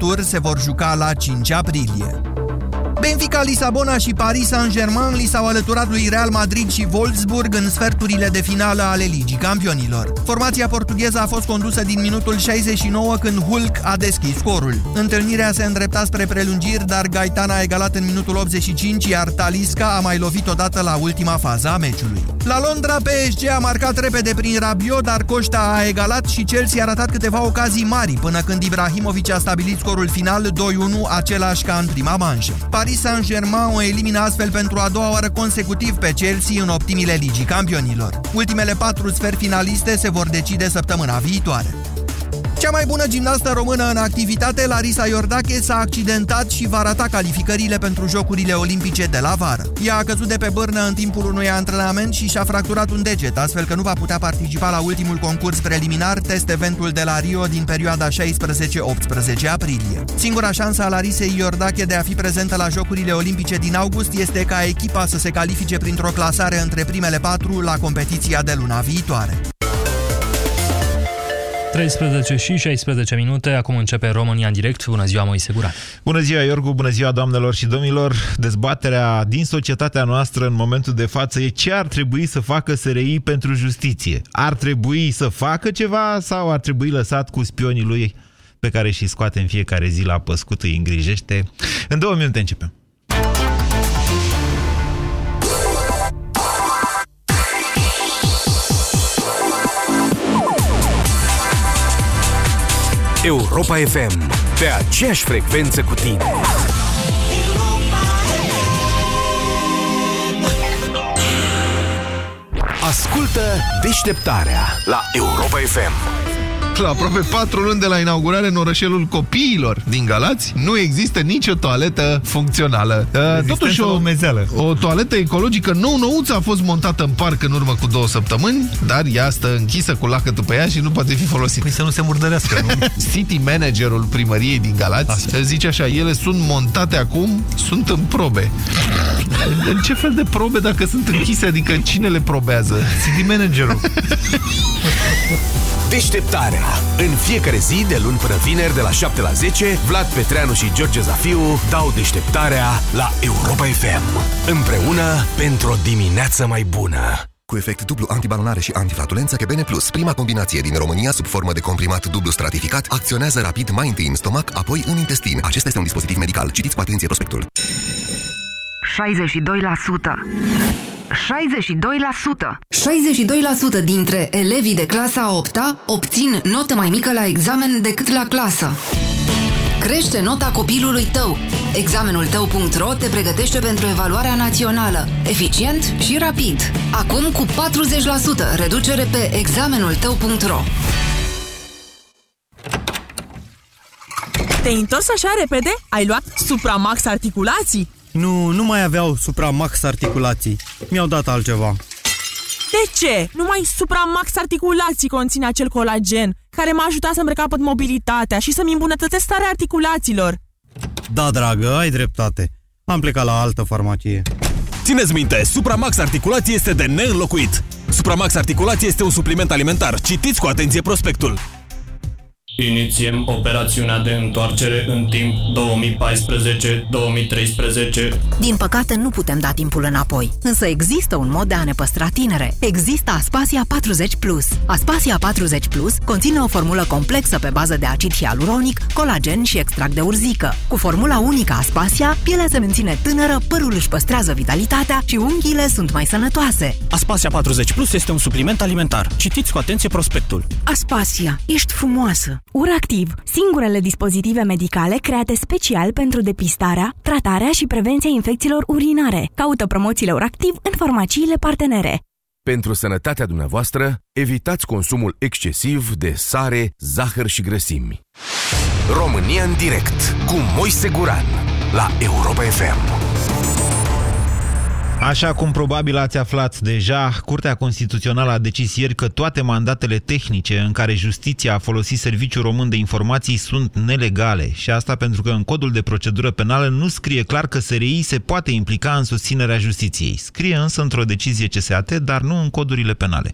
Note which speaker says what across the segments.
Speaker 1: tur se vor juca la 5 aprilie. Benfica, Lisabona și Paris Saint-Germain li s-au alăturat lui Real Madrid și Wolfsburg în sferturile de finală ale Ligii Campionilor. Formația portugheză a fost condusă din minutul 69 când Hulk a deschis scorul. Întâlnirea se îndrepta spre prelungiri, dar Gaetan a egalat în minutul 85, iar Talisca a mai lovit odată la ultima fază a meciului. La Londra, PSG a marcat repede prin Rabiot, dar Costa a egalat și Chelsea a ratat câteva ocazii mari, până când Ibrahimovic a stabilit scorul final 2-1, același ca în prima manșă. Paris Paris Saint-Germain o elimină astfel pentru a doua oară consecutiv pe Chelsea în optimile Ligii Campionilor. Ultimele patru sferi finaliste se vor decide săptămâna viitoare. Cea mai bună gimnastă română în activitate, Larisa Iordache, s-a accidentat și va rata calificările pentru Jocurile Olimpice de la vară. Ea a căzut de pe bârnă în timpul unui antrenament și și-a fracturat un deget, astfel că nu va putea participa la ultimul concurs preliminar, test eventul de la Rio din perioada 16-18 aprilie. Singura șansă a Larisei Iordache de a fi prezentă la Jocurile Olimpice din august este ca echipa să se califice printr-o clasare între primele patru la competiția de luna viitoare.
Speaker 2: 13 și 16 minute, acum începe România în direct. Bună ziua, Moise Guran.
Speaker 3: Bună ziua, Iorgu, bună ziua, doamnelor și domnilor. Dezbaterea din societatea noastră în momentul de față e ce ar trebui să facă SRI pentru justiție. Ar trebui să facă ceva sau ar trebui lăsat cu spionii lui pe care și scoate în fiecare zi la păscut, îi îngrijește? În două minute începem.
Speaker 4: Europa FM, pe aceeași frecvență cu tine. Ascultă deșteptarea la Europa FM.
Speaker 3: La aproape patru luni de la inaugurare în orășelul copiilor din Galați, nu există nicio toaletă funcțională. Uh, totuși, o, o toaletă ecologică nou-nouță a fost montată în parc în urmă cu două săptămâni, dar ea stă închisă cu lacătul pe ea și nu poate fi folosită.
Speaker 2: Păi să nu se murdărească, nu?
Speaker 3: City managerul primăriei din Galați așa. zice așa, ele sunt montate acum, sunt în probe. În ce fel de probe dacă sunt închise? Adică cine le probează?
Speaker 2: City managerul.
Speaker 4: Deșteptarea. În fiecare zi, de luni până vineri, de la 7 la 10, Vlad Petreanu și George Zafiu dau deșteptarea la Europa FM. Împreună pentru o dimineață mai bună
Speaker 5: cu efect dublu antibalonare și antiflatulență Kebene Plus, prima combinație din România sub formă de comprimat dublu stratificat, acționează rapid mai întâi în stomac, apoi în intestin. Acesta este un dispozitiv medical. Citiți cu atenție prospectul.
Speaker 6: 62%. 62%. 62% dintre elevii de clasa 8 obțin notă mai mică la examen decât la clasă. Crește nota copilului tău. Examenul tău.ro te pregătește pentru evaluarea națională. Eficient și rapid. Acum cu 40% reducere pe examenul tău.ro.
Speaker 7: Te-ai întors așa repede? Ai luat Supramax articulații?
Speaker 8: Nu, nu mai aveau Supramax articulații. Mi-au dat altceva.
Speaker 7: De ce? Numai Supramax articulații conține acel colagen care m-a ajutat să-mi recapăt mobilitatea și să-mi îmbunătățesc starea articulațiilor.
Speaker 8: Da, dragă, ai dreptate. Am plecat la altă farmacie.
Speaker 4: Țineți minte, Supramax Articulație este de neînlocuit. Supramax Articulație este un supliment alimentar. Citiți cu atenție prospectul.
Speaker 9: Inițiem operațiunea de întoarcere în timp 2014-2013.
Speaker 6: Din păcate nu putem da timpul înapoi, însă există un mod de a ne păstra tinere. Există Aspasia 40 Plus. Aspasia 40 Plus conține o formulă complexă pe bază de acid hialuronic, colagen și extract de urzică. Cu formula unică Aspasia, pielea se menține tânără, părul își păstrează vitalitatea și unghiile sunt mai sănătoase.
Speaker 10: Aspasia 40 Plus este un supliment alimentar. Citiți cu atenție prospectul.
Speaker 6: Aspasia, ești frumoasă!
Speaker 11: URACTIV, singurele dispozitive medicale create special pentru depistarea, tratarea și prevenția infecțiilor urinare. Caută promoțiile URACTIV în farmaciile partenere.
Speaker 4: Pentru sănătatea dumneavoastră, evitați consumul excesiv de sare, zahăr și grăsimi. România în direct cu Moise Guran la Europa FM.
Speaker 3: Așa cum probabil ați aflat deja, Curtea Constituțională a decis ieri că toate mandatele tehnice în care justiția a folosit Serviciul Român de Informații sunt nelegale. Și asta pentru că în codul de procedură penală nu scrie clar că SRI se poate implica în susținerea justiției. Scrie însă într-o decizie CSAT, dar nu în codurile penale.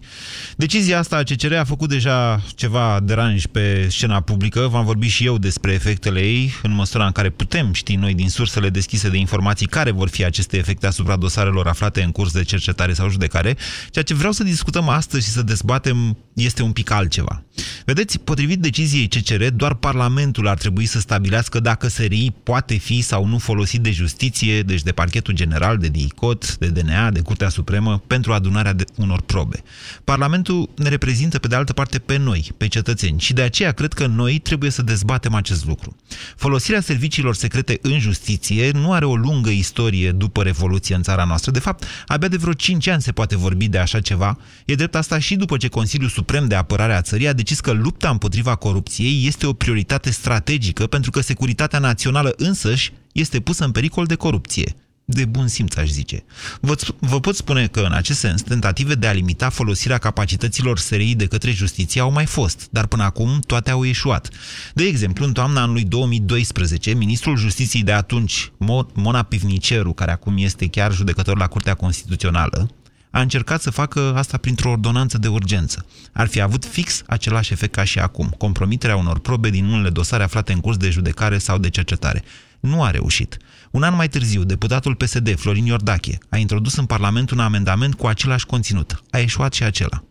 Speaker 3: Decizia asta a CCR a făcut deja ceva deranj pe scena publică. V-am vorbit și eu despre efectele ei, în măsura în care putem ști noi din sursele deschise de informații care vor fi aceste efecte asupra dosarelor cazurilor aflate în curs de cercetare sau judecare, ceea ce vreau să discutăm astăzi și să dezbatem este un pic altceva. Vedeți, potrivit deciziei CCR, doar Parlamentul ar trebui să stabilească dacă SRI poate fi sau nu folosit de justiție, deci de parchetul general, de DICOT, de DNA, de Curtea Supremă, pentru adunarea de unor probe. Parlamentul ne reprezintă, pe de altă parte, pe noi, pe cetățeni, și de aceea cred că noi trebuie să dezbatem acest lucru. Folosirea serviciilor secrete în justiție nu are o lungă istorie după Revoluție în țara noastră, de fapt, abia de vreo 5 ani se poate vorbi de așa ceva. E drept asta și după ce Consiliul Suprem de Apărare a Țării a decis că lupta împotriva corupției este o prioritate strategică pentru că securitatea națională însăși este pusă în pericol de corupție de bun simț, aș zice. Vă, vă pot spune că, în acest sens, tentative de a limita folosirea capacităților SRI de către justiție au mai fost, dar până acum toate au ieșuat. De exemplu, în toamna anului 2012, ministrul justiției de atunci, Mona Pivniceru, care acum este chiar judecător la Curtea Constituțională, a încercat să facă asta printr-o ordonanță de urgență. Ar fi avut fix același efect ca și acum, compromiterea unor probe din unele dosare aflate în curs de judecare sau de cercetare. Nu a reușit. Un an mai târziu, deputatul PSD, Florin Iordache, a introdus în Parlament un amendament cu același conținut. A eșuat și acela.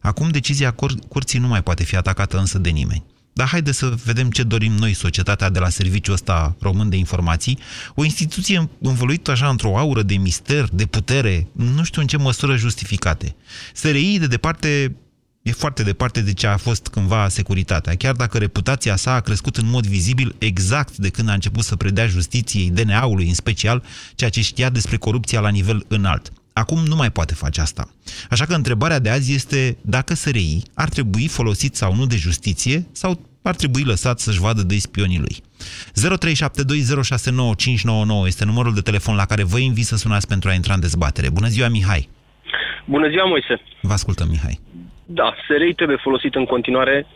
Speaker 3: Acum decizia cur- curții nu mai poate fi atacată însă de nimeni. Dar haideți să vedem ce dorim noi, societatea de la serviciul ăsta român de informații, o instituție învăluită așa într-o aură de mister, de putere, nu știu în ce măsură justificate. SRI, de departe, e foarte departe de ce a fost cândva securitatea, chiar dacă reputația sa a crescut în mod vizibil exact de când a început să predea justiției, DNA-ului în special, ceea ce știa despre corupția la nivel înalt. Acum nu mai poate face asta. Așa că întrebarea de azi este dacă SRI ar trebui folosit sau nu de justiție sau ar trebui lăsat să-și vadă de spionii lui. 0372069599 este numărul de telefon la care vă invit să sunați pentru a intra în dezbatere. Bună ziua, Mihai!
Speaker 12: Bună ziua, Moise!
Speaker 3: Vă ascultăm, Mihai.
Speaker 12: Da, SRI trebuie folosit în continuare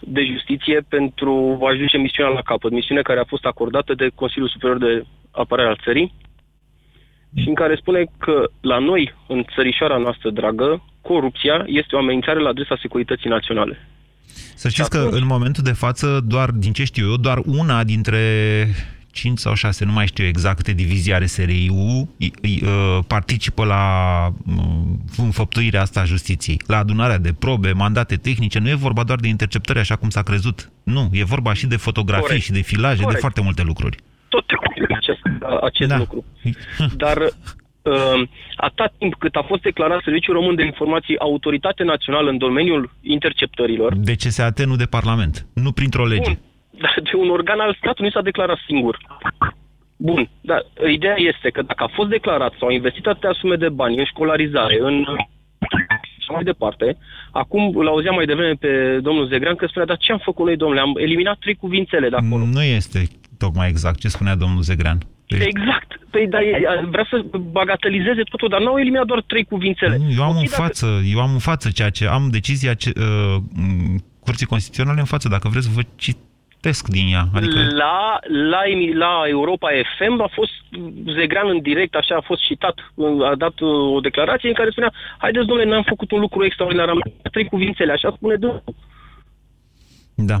Speaker 12: de justiție pentru a ajunge misiunea la capăt. Misiune care a fost acordată de Consiliul Superior de Apărare al Țării și în care spune că la noi, în țărișoara noastră dragă, corupția este o amenințare la adresa securității naționale.
Speaker 3: Să știți că în momentul de față, doar, din ce știu eu, doar una dintre 5 sau 6, nu mai știu exact câte divizii are SRI-ul, participă la înfăptuirea asta a justiției, la adunarea de probe, mandate tehnice. Nu e vorba doar de interceptări așa cum s-a crezut. Nu, e vorba și de fotografii Corect. și de filaje, Corect. de foarte multe lucruri.
Speaker 12: Tot acest, acest da. lucru. Dar uh, atât timp cât a fost declarat Serviciul Român de Informații autoritate națională în domeniul interceptărilor...
Speaker 3: De CSAT, nu de Parlament, nu printr-o lege. Bun,
Speaker 12: dar de un organ al statului nu s-a declarat singur. Bun, dar ideea este că dacă a fost declarat sau a investit atâtea sume de bani în școlarizare, în și mai departe. Acum îl auzeam mai devreme pe domnul Zegrean că spunea, dar ce am făcut noi, domnule? Am eliminat trei cuvințele de acolo.
Speaker 3: Nu este tocmai exact ce spunea domnul Zegrean.
Speaker 12: Exact. Păi, dar vrea să bagatelizeze totul, dar n-au eliminat doar trei cuvințele.
Speaker 3: Eu am okay, în față, dacă... eu am în față ceea ce am decizia ce, uh, Curții Constituționale în față, dacă vreți vă citesc din ea.
Speaker 12: Adică... La, la, la Europa FM a fost Zegrean în direct, așa a fost citat, a dat o declarație în care spunea, haideți domnule, n-am făcut un lucru extraordinar, am trei cuvințele, așa spune dânsul.
Speaker 3: Da.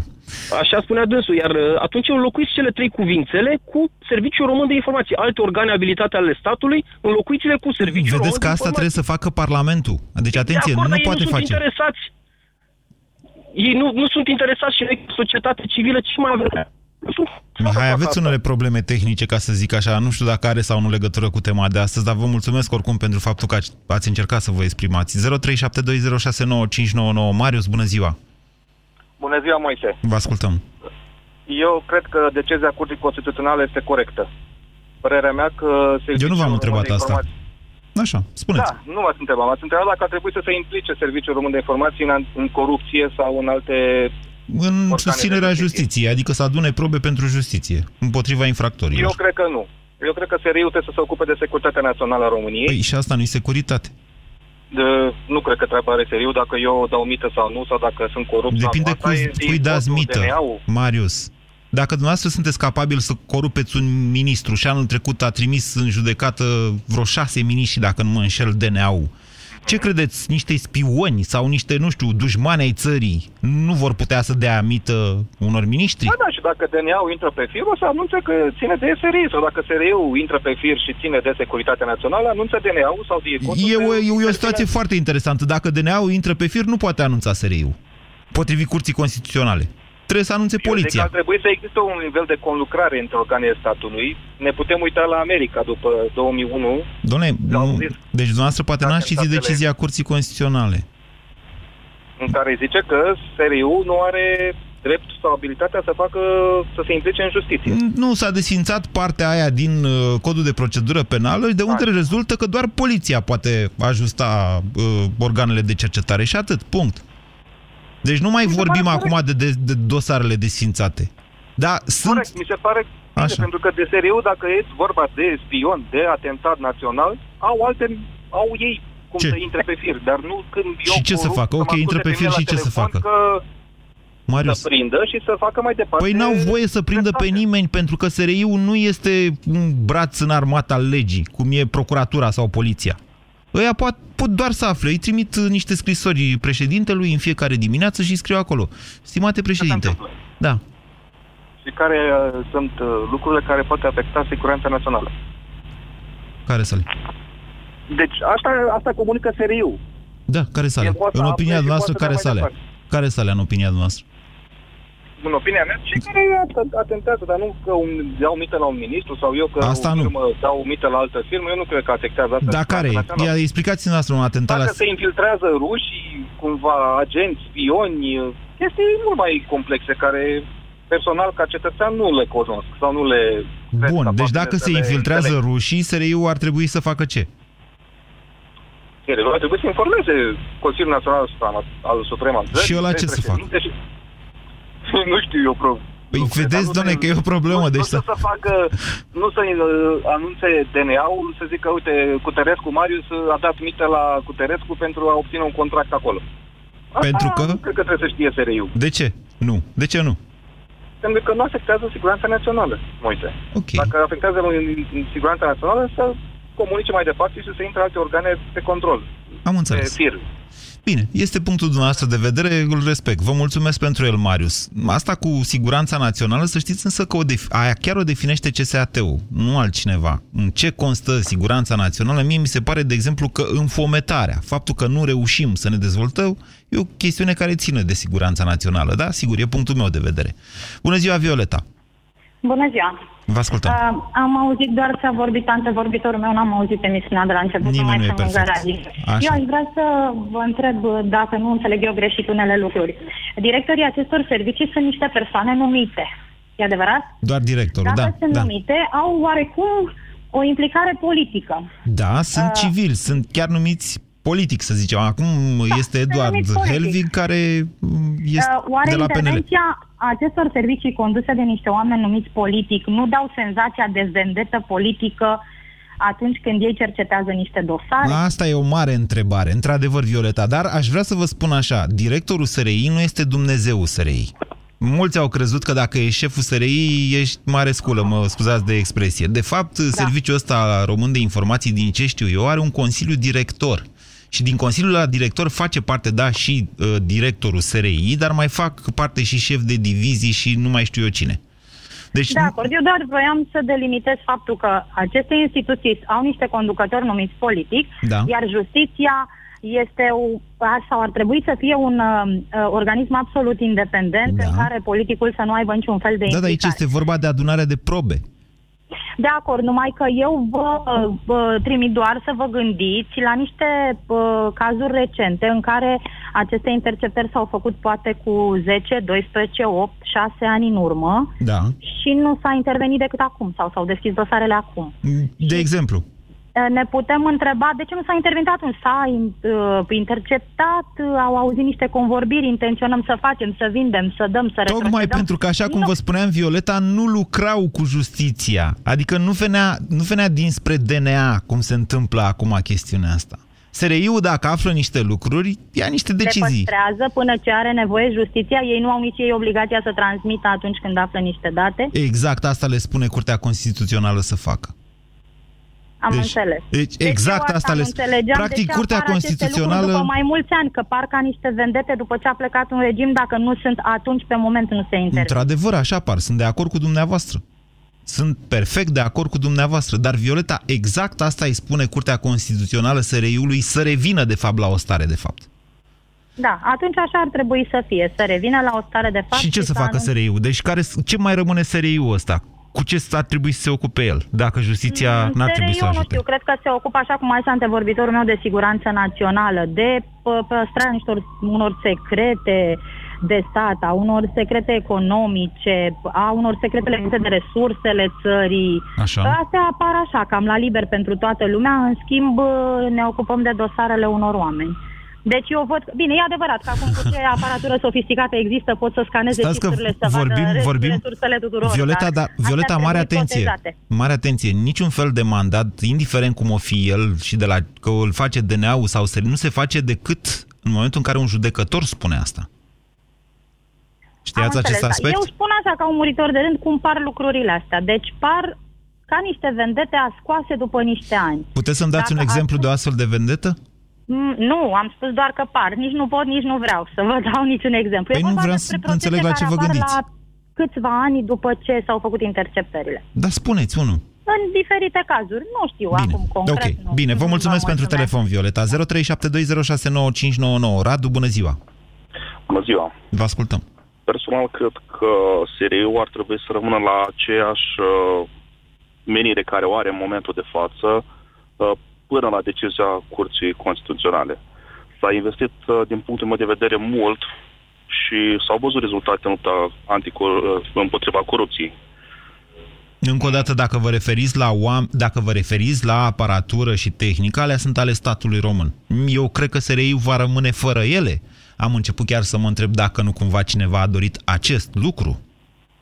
Speaker 12: Așa spunea dânsul, iar uh, atunci înlocuiți cele trei cuvințele cu Serviciul Român de Informații. Alte organe abilitate ale statului, înlocuiți-le cu Serviciul
Speaker 3: Vedeți
Speaker 12: că
Speaker 3: asta trebuie să facă Parlamentul. Deci, atenție, de acord, nu poate
Speaker 12: nu
Speaker 3: face.
Speaker 12: Sunt interesați. Ei nu, nu sunt interesați și noi, societate civilă, ce mai avem?
Speaker 3: Mihai, aveți unele probleme tehnice, ca să zic așa, nu știu dacă are sau nu legătură cu tema de astăzi, dar vă mulțumesc oricum pentru faptul că ați încercat să vă exprimați. 0372069599 Marius, bună ziua!
Speaker 13: Bună ziua, Moise!
Speaker 3: Vă ascultăm!
Speaker 13: Eu cred că decizia Curții Constituționale este corectă. Părerea mea că...
Speaker 3: Eu nu v-am întrebat asta. Așa, spuneți.
Speaker 13: Da, nu v-ați întrebat. M-ați întrebat dacă ar trebui să se implice Serviciul Român de Informații în, în corupție sau în alte
Speaker 3: în susținerea justiției, adică să adune probe pentru justiție, împotriva infractorilor.
Speaker 13: Eu cred că nu. Eu cred că SRI-ul trebuie să se ocupe de securitatea națională a României.
Speaker 3: Păi și asta nu e securitate.
Speaker 13: De, nu cred că treaba are SRI-ul dacă eu dau mită sau nu, sau dacă sunt corupt
Speaker 3: Depinde
Speaker 13: sau nu. Asta
Speaker 3: cui,
Speaker 13: e
Speaker 3: cui
Speaker 13: din
Speaker 3: dați
Speaker 13: codul
Speaker 3: mită,
Speaker 13: DNA-ul.
Speaker 3: Marius. Dacă dumneavoastră sunteți capabil să corupeți un ministru și anul trecut a trimis în judecată vreo șase miniștri, dacă nu mă înșel, DNA-ul, ce credeți, niște spioni sau niște, nu știu, dușmani ai țării nu vor putea să dea mită unor miniștri?
Speaker 13: Da, da, și dacă DNA-ul intră pe fir, o să anunțe că ține de SRI, sau dacă SRI-ul intră pe fir și ține de securitatea națională, anunță DNA-ul sau DICOT-ul.
Speaker 3: E o,
Speaker 13: pe-
Speaker 3: e, o- e o
Speaker 13: pe
Speaker 3: situație
Speaker 13: cine-
Speaker 3: foarte interesantă. Dacă DNA-ul intră pe fir, nu poate anunța SRI-ul, potrivit curții constituționale. Trebuie să anunțe
Speaker 13: Eu zic că
Speaker 3: poliția.
Speaker 13: ar trebui să existe un nivel de conlucrare între organele statului. Ne putem uita la America după 2001.
Speaker 3: Doamne, nu,
Speaker 13: zis.
Speaker 3: deci dumneavoastră poate n-ați citit
Speaker 13: Atentatele.
Speaker 3: decizia curții constituționale.
Speaker 13: în care zice că SRI-ul nu are dreptul sau abilitatea să facă, să se implice în justiție.
Speaker 3: Nu s-a desfințat partea aia din uh, codul de procedură penală, de unde rezultă că doar poliția poate ajusta uh, organele de cercetare și atât, punct. Deci nu mai vorbim acum de, de, de dosarele desfințate. Da, sunt...
Speaker 13: Corect, mi se pare bine,
Speaker 3: Așa.
Speaker 13: pentru că de SRI-ul, dacă e vorba de spion, de atentat național, au alte, au ei cum
Speaker 3: Ce?
Speaker 13: să intre pe fir, dar nu când eu
Speaker 3: Și ce să
Speaker 13: corupt,
Speaker 3: facă?
Speaker 13: mă
Speaker 3: Ok, intră
Speaker 13: asculte
Speaker 3: pe fir
Speaker 13: mine
Speaker 3: și
Speaker 13: la
Speaker 3: ce să
Speaker 13: telefon
Speaker 3: facă?
Speaker 13: Că
Speaker 3: Marius.
Speaker 13: să prindă și să facă mai departe.
Speaker 3: Păi n-au voie să prindă pe nimeni pentru că SRI-ul nu este un braț în armata al legii, cum e procuratura sau poliția. Ăia pot, pot doar să afle. Îi trimit uh, niște scrisori președintelui în fiecare dimineață și scriu acolo. Stimate președinte. Da.
Speaker 13: Și care uh, sunt uh, lucrurile care pot afecta siguranța națională.
Speaker 3: Care să le?
Speaker 13: Deci asta, asta comunică SRI-ul.
Speaker 3: Da, care să le?
Speaker 13: El poate
Speaker 3: În
Speaker 13: să
Speaker 3: opinia
Speaker 13: afle și
Speaker 3: noastră,
Speaker 13: poate
Speaker 3: care
Speaker 13: da
Speaker 3: să
Speaker 13: mai
Speaker 3: le?
Speaker 13: departe.
Speaker 3: Care să le în opinia noastră?
Speaker 13: În opinia mea, cei care at- atentează, dar nu că un, dau mită la un ministru sau eu că
Speaker 3: Asta
Speaker 13: o
Speaker 3: nu.
Speaker 13: firmă dau mită la altă firmă, eu nu cred că afectează asta.
Speaker 3: Da, care e?
Speaker 13: națională.
Speaker 3: Ia, explicați-ne noastră un atentat la...
Speaker 13: Dacă se infiltrează rușii, cumva agenți, spioni, chestii mult mai complexe care personal ca cetățean nu le cunosc sau nu le... cred
Speaker 3: Bun,
Speaker 13: capabile
Speaker 3: deci dacă
Speaker 13: să
Speaker 3: se
Speaker 13: le
Speaker 3: infiltrează
Speaker 13: înțeleg.
Speaker 3: rușii, SRI-ul ar trebui să facă ce?
Speaker 13: Ele ar trebui să informeze Consiliul Național al- al Suprem al Țării,
Speaker 3: Și ăla ce să
Speaker 13: președinte și- Nu știu eu, pro...
Speaker 3: Păi vedeți, doamne, că e o problemă.
Speaker 13: nu,
Speaker 3: Deci
Speaker 13: nu
Speaker 3: să...
Speaker 13: să facă, nu să uh, anunțe DNA-ul, să zică, uite, Cuterescu Marius a dat mită la Cuterescu pentru a obține un contract acolo. Asta
Speaker 3: Pentru că?
Speaker 13: Cred că trebuie să știe SRI-ul.
Speaker 3: De ce? Nu. De ce nu?
Speaker 13: Pentru că nu afectează siguranța națională, Moise.
Speaker 3: Okay.
Speaker 13: Dacă afectează în- în siguranța națională, să comunice mai departe și să intre alte organe pe control.
Speaker 3: Am înțeles.
Speaker 13: Pe fir.
Speaker 3: Bine, este punctul dumneavoastră de vedere, îl respect. Vă mulțumesc pentru el, Marius. Asta cu siguranța națională, să știți însă că o def- aia chiar o definește CSAT-ul, nu altcineva. În ce constă siguranța națională? Mie mi se pare, de exemplu, că înfometarea, faptul că nu reușim să ne dezvoltăm, e o chestiune care ține de siguranța națională, da? Sigur, e punctul meu de vedere. Bună ziua, Violeta!
Speaker 14: Bună ziua!
Speaker 3: Vă ascultăm.
Speaker 14: Uh, am auzit doar ce a vorbit antevorbitorul meu, n-am auzit emisiunea de la început.
Speaker 3: Nimeni
Speaker 14: mai
Speaker 3: nu e
Speaker 14: sunt în
Speaker 3: perfect.
Speaker 14: garaj.
Speaker 3: Așa.
Speaker 14: Eu aș vrea să vă întreb uh, dacă nu înțeleg eu greșit unele lucruri. Directorii acestor servicii sunt niște persoane numite. E adevărat?
Speaker 3: Doar directorul,
Speaker 14: Dacă
Speaker 3: da.
Speaker 14: sunt
Speaker 3: da.
Speaker 14: numite, au oarecum o implicare politică.
Speaker 3: Da, sunt
Speaker 14: Uh,
Speaker 3: civili, sunt chiar numiți politic, să zicem. Acum este Eduard
Speaker 14: numiți politic.
Speaker 3: Helvig, care mm, este
Speaker 14: Uh, Oare
Speaker 3: de la PNL.
Speaker 14: intervenția acestor servicii conduse de niște oameni numiți politic nu dau senzația de vendetă politică atunci când ei cercetează niște dosare?
Speaker 3: Asta e o mare întrebare, într-adevăr, Violeta, dar aș vrea să vă spun așa, directorul SRI nu este Dumnezeu SRI. Mulți au crezut că dacă ești șeful SRI, ești mare sculă, mă scuzați de expresie. De fapt, da. serviciul ăsta român de informații, din ce știu eu, are un consiliu director. Și din consiliul la director face parte, da, și uh, directorul SRI, dar mai fac parte și șef de divizii și nu mai știu eu cine. Deci,
Speaker 14: De acord, eu doar voiam să delimitez faptul că aceste instituții au niște conducători numiți politic,
Speaker 3: Da.
Speaker 14: iar justiția este o, sau ar trebui să fie un uh, organism absolut independent
Speaker 3: Da.
Speaker 14: în care politicul să nu aibă niciun fel de
Speaker 3: da, dar aici
Speaker 14: implicare.
Speaker 3: este vorba de adunarea de probe.
Speaker 14: De acord, numai că eu vă, vă trimit doar să vă gândiți la niște uh, cazuri recente în care aceste interceptări s-au făcut poate cu 10, 12, 8, 6 ani în urmă
Speaker 3: Da.
Speaker 14: și nu s-a intervenit decât acum sau s-au deschis dosarele acum.
Speaker 3: De exemplu,
Speaker 14: ne putem întreba de ce nu s-a intervenit atunci. S-a uh, interceptat, uh, au auzit niște convorbiri, intenționăm să facem, să vindem, să dăm, să
Speaker 3: Tocmai pentru că, așa cum nu. vă spuneam, Violeta, nu lucrau cu justiția. Adică nu venea, nu venea dinspre DNA, cum se întâmplă acum chestiunea asta. SRI-ul, dacă află niște lucruri, ia niște decizii.
Speaker 14: Se păstrează până ce are nevoie justiția. Ei nu au nici ei obligația să transmită atunci când află niște date.
Speaker 3: Exact, asta le spune Curtea Constituțională să facă.
Speaker 14: Am deci, înțeles.
Speaker 3: Deci, deci exact asta, asta le Practic,
Speaker 14: de
Speaker 3: Curtea Constituțională...
Speaker 14: După mai mulți ani, că parcă niște vendete după ce a plecat un regim, dacă nu sunt atunci, pe moment nu se intervine.
Speaker 3: Într-adevăr, așa par. Sunt de acord cu dumneavoastră. Sunt perfect de acord cu dumneavoastră, dar Violeta, exact asta îi spune Curtea Constituțională SRI-ului să revină, de fapt, la o stare, de fapt.
Speaker 14: Da, atunci așa ar trebui să fie, să revină la o stare de fapt.
Speaker 3: Și ce și să facă anunț... SRI-ul? Deci care, ce mai rămâne SRI-ul ăsta? Cu ce ar trebui să se ocupe el, dacă justiția mm, n-ar trebui să ajute? Nu
Speaker 14: știu, cred că se ocupă, așa cum a zis antevorbitorul meu, de siguranță națională, de păstrarea niște unor secrete, de stat, a unor secrete economice, a unor secrete legate de resursele țării.
Speaker 3: Așa.
Speaker 14: Astea apar așa, cam la liber pentru toată lumea, în schimb ne ocupăm de dosarele unor oameni. Deci eu văd... Bine, e adevărat că acum cu ce aparatură sofisticată există, pot să scaneze
Speaker 3: Stați
Speaker 14: cifrurile, să
Speaker 3: vorbim,
Speaker 14: vadă
Speaker 3: vorbim,
Speaker 14: resursele tuturor.
Speaker 3: Violeta, dar, Violeta mare atenție. Protejate. Mare atenție. Niciun fel de mandat, indiferent cum o fi el și de la că îl face DNA-ul sau să nu se face decât în momentul în care un judecător spune asta. Știați acest aspect?
Speaker 14: Eu spun așa ca un muritor de rând cum par lucrurile astea. Deci par ca niște vendete ascoase după niște ani.
Speaker 3: Puteți să-mi dați Dacă un exemplu atunci... de o astfel de vendetă?
Speaker 14: Mm, nu, am spus doar că par. Nici nu pot, nici nu vreau să vă dau niciun exemplu.
Speaker 3: Păi nu vreau să înțeleg la ce vă gândiți. La
Speaker 14: câțiva ani după ce s-au făcut interceptările.
Speaker 3: Da, spuneți unul.
Speaker 14: În diferite cazuri. Nu știu Bine. acum concret.
Speaker 3: Ok, nu, bine. Vă mulțumesc pentru telefon, Violeta. 0372069599. Radu, bună ziua.
Speaker 15: Bună ziua.
Speaker 3: Vă ascultăm.
Speaker 15: Personal, cred că SRI-ul ar trebui să rămână la aceeași uh, menire care o are în momentul de față, uh, până la decizia Curții Constituționale. S-a investit, uh, din punctul meu de vedere, mult și s-au văzut rezultate în lupta anticor- uh, împotriva corupției.
Speaker 3: Încă o dată, dacă vă referiți la oam- dacă vă referiți la aparatură și tehnică, alea sunt ale statului român. Eu cred că SRI va rămâne fără ele. Am început chiar să mă întreb dacă nu cumva cineva a dorit acest lucru.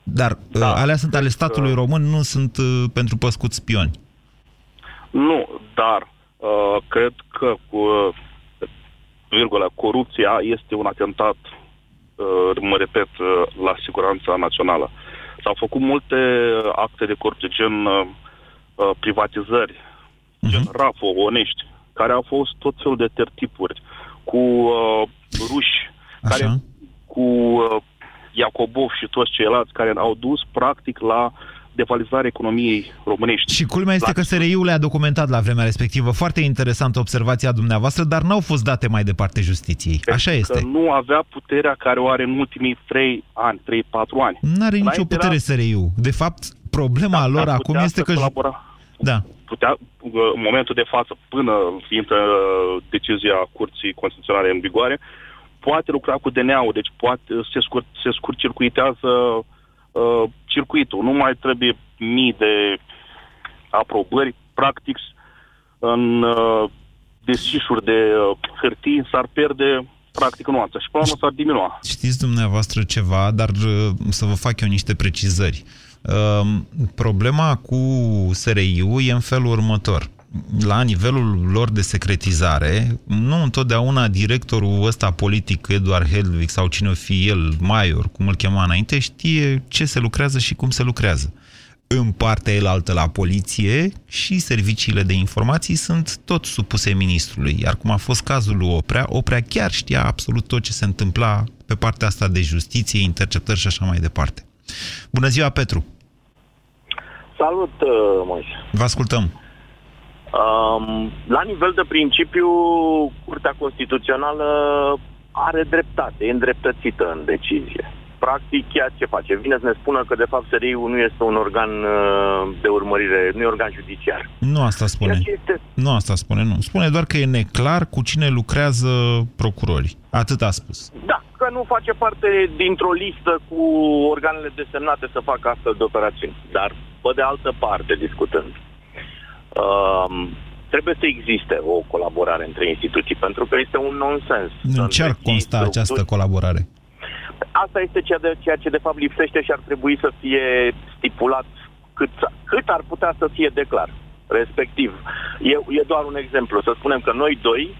Speaker 3: Dar da, uh, alea sunt ale statului că... român, nu sunt uh, pentru păscuți spioni.
Speaker 15: Nu, dar uh, cred că cu uh, virgula, corupția este un atentat, uh, mă repet, uh, la siguranța națională. S-au făcut multe acte de corupție, gen uh, uh privatizări, uh-huh. gen RAFO, onești, care au fost tot felul de tertipuri, cu uh, ruși, Așa. care cu uh, Iacobov și toți ceilalți care au dus practic la devalizarea economiei românești.
Speaker 3: Și culmea este că SRI-ul le-a documentat la vremea respectivă. Foarte interesantă observația dumneavoastră, dar n-au fost date mai departe justiției. Pentru Așa este.
Speaker 15: Că nu avea puterea care o are în ultimii 3 ani, 3-4 ani.
Speaker 3: Nu are nicio putere era... SRI-ul. De fapt, problema da, lor acum este că...
Speaker 15: Colabora.
Speaker 3: Da.
Speaker 15: Putea, în momentul de față, până intră decizia Curții Constituționale în vigoare, poate lucra cu DNA-ul, deci poate, se, scurt, se scurt circuitează uh, circuitul. Nu mai trebuie mii de aprobări, practic, în uh, desișuri de uh, hârtii s-ar pierde practic nuanța și până s-ar diminua.
Speaker 3: Știți dumneavoastră ceva, dar uh, să vă fac eu niște precizări. Uh, problema cu SRI-ul e în felul următor la nivelul lor de secretizare, nu întotdeauna directorul ăsta politic, Eduard Helvig sau cine o fi el, Maior, cum îl chema înainte, știe ce se lucrează și cum se lucrează. În partea elaltă la poliție și serviciile de informații sunt tot supuse ministrului. Iar cum a fost cazul lui Oprea, Oprea chiar știa absolut tot ce se întâmpla pe partea asta de justiție, interceptări și așa mai departe. Bună ziua, Petru!
Speaker 16: Salut, uh, Moise!
Speaker 3: Vă ascultăm!
Speaker 16: Um, la nivel de principiu, Curtea Constituțională are dreptate, e îndreptățită în decizie. Practic, ea ce face? Vine să ne spună că, de fapt, SRI-ul nu este un organ uh, de urmărire, nu e organ judiciar.
Speaker 3: Nu asta spune. Este... Nu asta spune, nu. Spune doar că e neclar cu cine lucrează procurorii. Atât a spus.
Speaker 16: Da, că nu face parte dintr-o listă cu organele desemnate să facă astfel de operațiuni. Dar, pe de altă parte, discutând, Uh, trebuie să existe o colaborare între instituții, pentru că este un nonsens.
Speaker 3: În ce ar consta această colaborare?
Speaker 16: Asta este ceea, de, ceea ce de fapt lipsește și ar trebui să fie stipulat cât, cât ar putea să fie declar. Respectiv, e, e doar un exemplu. Să spunem că noi doi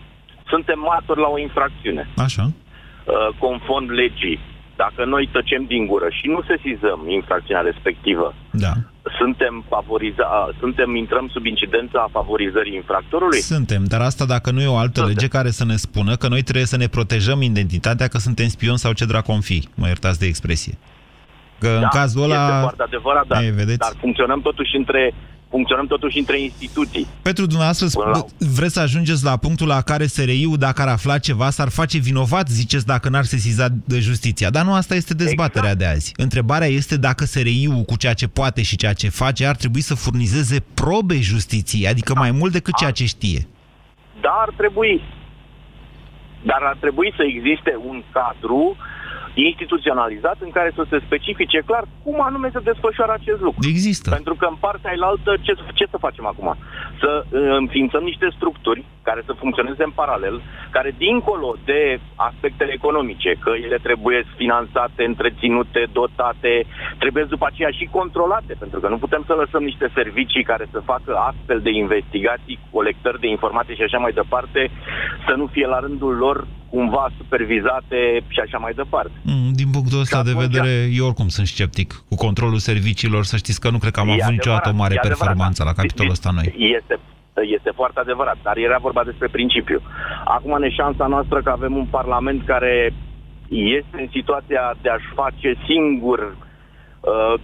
Speaker 16: suntem martori la o infracțiune.
Speaker 3: Așa.
Speaker 16: Uh, conform legii. Dacă noi tăcem din gură și nu sesizăm infracțiunea respectivă,
Speaker 3: da.
Speaker 16: Suntem favoriza, suntem intrăm sub incidența favorizării infractorului?
Speaker 3: Suntem, dar asta dacă nu e o altă suntem. lege care să ne spună că noi trebuie să ne protejăm identitatea că suntem spion sau ce dracu fi, mă iertați de expresie. Că da, în cazul ăla...
Speaker 16: Este foarte adevărat, dar,
Speaker 3: Ei, vedeți?
Speaker 16: dar funcționăm totuși între funcționăm totuși între instituții.
Speaker 3: Pentru dumneavoastră, la... vreți să ajungeți la punctul la care SRI-ul, dacă ar afla ceva, s-ar face vinovat, ziceți, dacă n-ar sesiza de justiția. Dar nu asta este dezbaterea exact. de azi. Întrebarea este dacă SRI-ul, cu ceea ce poate și ceea ce face, ar trebui să furnizeze probe justiției, adică da. mai mult decât ceea ce știe.
Speaker 16: Da, ar trebui. Dar ar trebui să existe un cadru uh, instituționalizat în care să se specifice clar cum anume se desfășoară acest lucru.
Speaker 3: Există.
Speaker 16: Pentru că în partea ailaltă ce, ce să facem acum? Să uh, înființăm niște structuri care să funcționeze în paralel, care dincolo de aspectele economice, că ele trebuie finanțate, întreținute, dotate, trebuie după aceea și controlate, pentru că nu putem să lăsăm niște servicii care să facă astfel de investigații, colectări de informații și așa mai departe, să nu fie la rândul lor cumva supervizate și așa mai departe.
Speaker 3: Mm, din punctul ăsta de vedere, eu oricum sunt sceptic cu controlul serviciilor. Să știți că nu cred că am avut adevărat, niciodată o mare performanță la capitolul ăsta noi.
Speaker 16: Este, este foarte adevărat, dar era vorba despre principiu. Acum ne șansa noastră că avem un parlament care este în situația de a-și face singur Uh,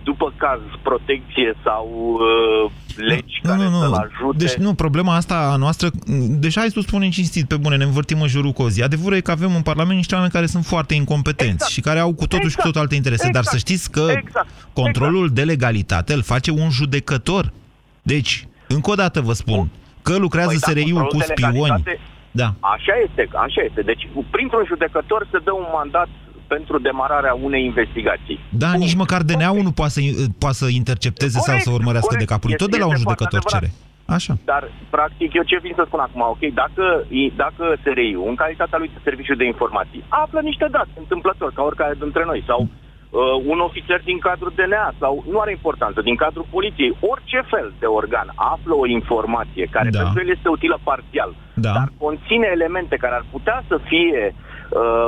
Speaker 16: după caz, protecție sau uh, legi nu, care nu, nu. să-l ajute.
Speaker 3: Deci nu, problema asta a noastră, deja ai să spunem cinstit, pe bune, ne învârtim în jurul cozii. Adevărul e că avem în Parlament niște oameni care sunt foarte incompetenți exact. și care au cu totul exact. și cu totul alte interese. Exact. Dar să știți că exact. controlul exact. de legalitate îl face un judecător. Deci, încă o dată vă spun, că lucrează păi, da, SRI-ul cu spioni. Da.
Speaker 16: Așa este, așa este. Deci, printr-un judecător se dă un mandat pentru demararea unei investigații.
Speaker 3: Da, Bun. nici măcar DNA-ul nu poate să, poate să intercepteze corect, sau să urmărească corect. de capul. Tot de la un judecător cere. Așa.
Speaker 16: Dar, practic, eu ce vin să spun acum, ok, dacă, dacă SRI-ul, în calitatea lui de serviciu de informații, află niște date întâmplător, ca oricare dintre noi, sau uh, un ofițer din cadrul DNA, sau nu are importanță, din cadrul poliției, orice fel de organ află o informație care da. pentru el este utilă parțial, da. dar conține elemente care ar putea să fie uh,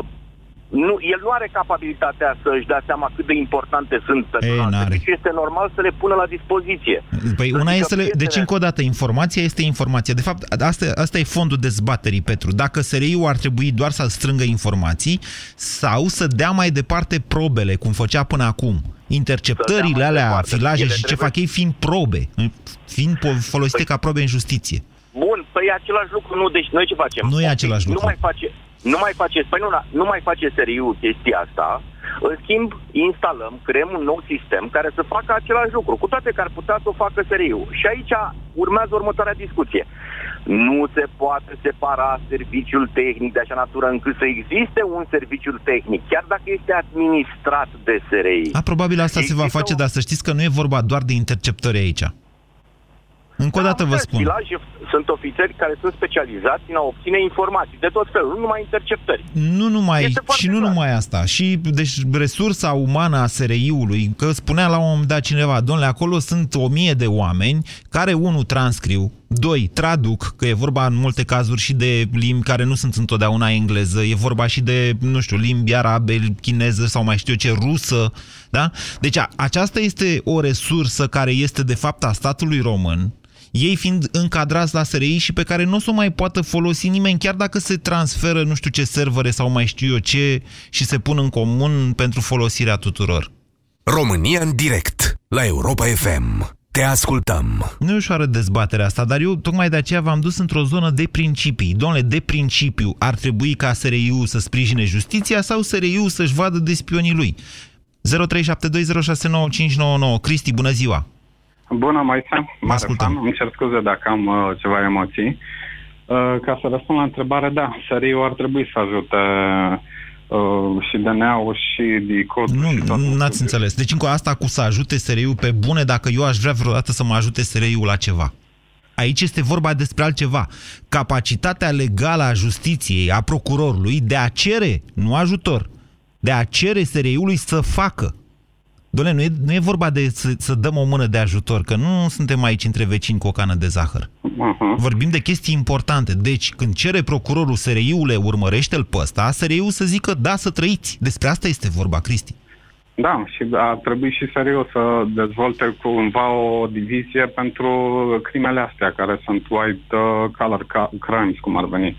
Speaker 16: nu, el nu are capabilitatea să își dea seama cât de importante sunt personal. Deci este normal să le pună la dispoziție.
Speaker 3: Păi una este... Le... Deci, încă o dată, informația este informația. De fapt, asta, asta e fondul dezbaterii, Petru. Dacă SRI-ul ar trebui doar să strângă informații sau să dea mai departe probele, cum făcea până acum. Interceptările alea, departe. filaje și ce fac ei fiind probe, fiind folosite păi... ca probe în justiție.
Speaker 16: Bun, păi e același lucru, nu, deci noi ce facem?
Speaker 3: Nu e același lucru.
Speaker 16: Nu mai face, nu mai face, păi nu, nu mai face seriu chestia asta, în schimb, instalăm, creăm un nou sistem care să facă același lucru, cu toate că ar putea să o facă seriu. Și aici urmează următoarea discuție. Nu se poate separa serviciul tehnic de așa natură încât să existe un serviciu tehnic, chiar dacă este administrat de SRI.
Speaker 3: A, probabil asta există se va face, un... dar să știți că nu e vorba doar de interceptări aici. Încă o dată vă spun.
Speaker 16: Filaje sunt ofițeri care sunt specializați în a obține informații de tot felul, nu numai interceptări.
Speaker 3: Nu numai, și nu clar. numai asta. Și deci resursa umană a SRI-ului, că spunea la un moment dat cineva, domnule, acolo sunt o mie de oameni care, unul, transcriu, Doi, traduc, că e vorba în multe cazuri și de limbi care nu sunt întotdeauna engleză, e vorba și de, nu știu, limbi arabe, chineză sau mai știu eu ce, rusă, da? Deci a, aceasta este o resursă care este de fapt a statului român, ei fiind încadrați la SRI și pe care nu o să o mai poată folosi nimeni, chiar dacă se transferă nu știu ce servere sau mai știu eu ce și se pun în comun pentru folosirea tuturor.
Speaker 4: România în direct, la Europa FM. Te ascultăm.
Speaker 3: Nu e ușoară dezbaterea asta, dar eu tocmai de aceea v-am dus într-o zonă de principii. Domnule, de principiu, ar trebui ca SRI-ul să sprijine justiția sau SRI-ul să-și vadă de spionii lui? 0372069599. Cristi, bună ziua!
Speaker 17: Bună, Moise. Mă ascultăm. Îmi cer scuze dacă am uh, ceva emoții. Uh, ca să răspund la întrebare, da, SRI-ul ar trebui să ajute uh, și DNA-ul și DICOT.
Speaker 3: Nu, nu ați înțeles. Deci încă asta cu să ajute SRI-ul pe bune, dacă eu aș vrea vreodată să mă ajute SRI-ul la ceva. Aici este vorba despre altceva. Capacitatea legală a justiției, a procurorului, de a cere, nu ajutor, de a cere SRI-ului să facă. Doamne, nu e, nu e vorba de să, să dăm o mână de ajutor, că nu suntem aici între vecini cu o cană de zahăr. Uh-huh. Vorbim de chestii importante. Deci, când cere procurorul SRI-ule, urmărește-l pe ăsta, SRI-ul să zică da, să trăiți. Despre asta este vorba, Cristi.
Speaker 17: Da, și ar trebui și serios să dezvolte cumva o divizie pentru crimele astea, care sunt white uh, collar crimes, cum ar veni.